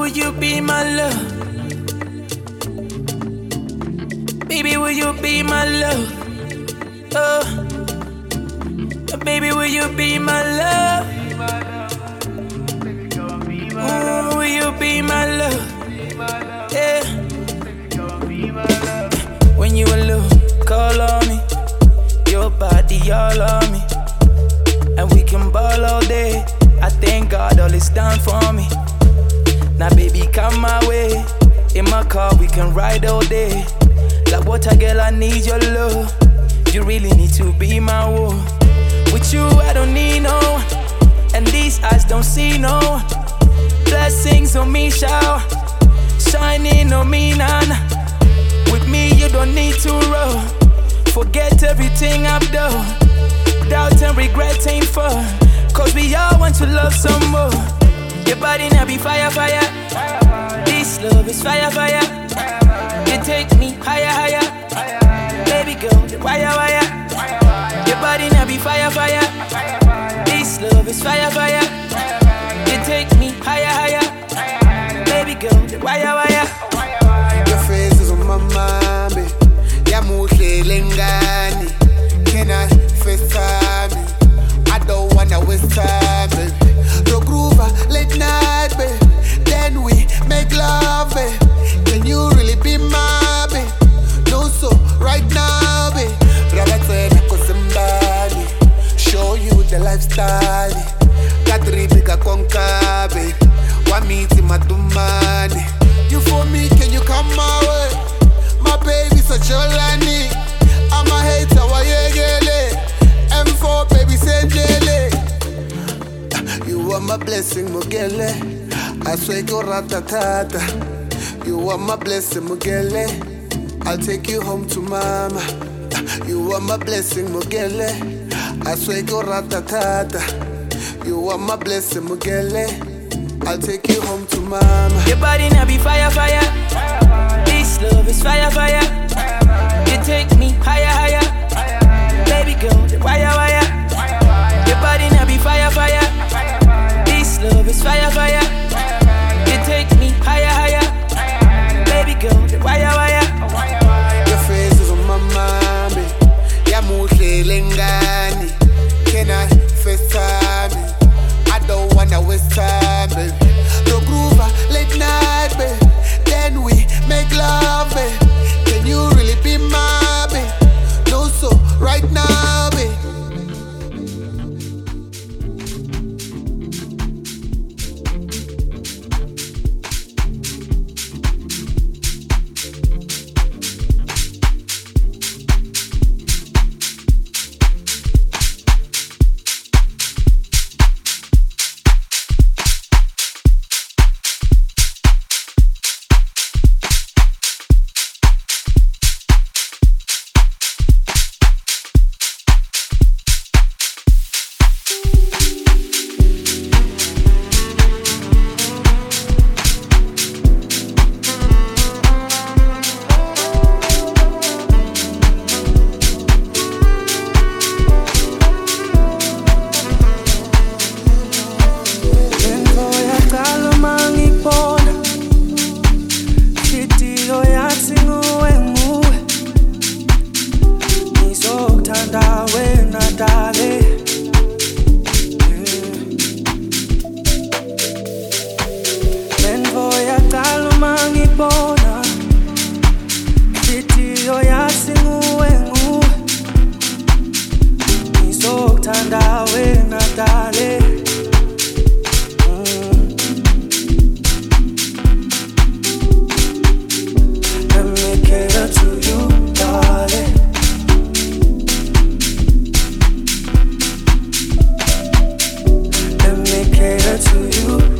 Will you be my love? Baby, will you be my love? Oh, baby, will you be my love? Ooh, will you be my love? Yeah. When you alone, call on me. Your body all on me. And we can ball all day. I thank God all is done for me. Now, baby, come my way. In my car, we can ride all day. Like what water, girl, I need your love. You really need to be my one. With you, I don't need no. And these eyes don't see no. Blessings on me, shower. Shining on me, nana. With me, you don't need to roll. Forget everything I've done. Doubt and regret ain't fun. Cause we all want to love some more. Your body now be fire, fire. This love is fire, fire. You take me higher, higher. Baby girl, wire, wire. Your body now be fire, fire. This love is fire, fire. You take me higher, higher. Blessing, Mugele. I'll take you home to mama. You are my blessing, Mugele. I swear go ratatata. You are my blessing, Mugele. I'll take you home to mama. Your body now be fire, fire. This love is fire, fire. You take me higher, higher. Baby girl, the wire, wire. Your body now be fire, fire. This love is fire, fire. Girl, the wire, to you,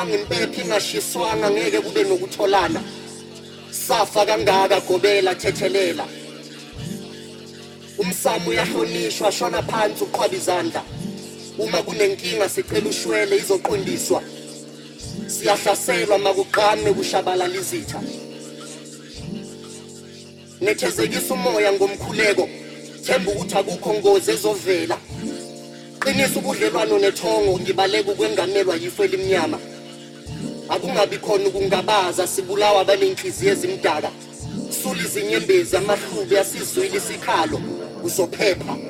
Ingaqhunyiselwanga impepho ingashiswanga ngeke kube nokutholana. Safa kangaka gobela thethelela. Umsamo uyahlonishwa shona phansi uqhwaba izandla. Uma kunenkinga sicela ushwele izoqondiswa. Siyahlaselwa makugqame kushabalala izitha. Nethezekisa umoya ngomkhuleko themba ukuthi akukho ngozi ezovela. Qinisa ubudlelwano nethongo ngibaleka ukwengamelwa yifo elimnyama. Akungabi khona ukungabaza sibulawa banenhliziyo ezimdaka. Sula izinyembezi amahlubi asizwile isikhalo. Uzophepha.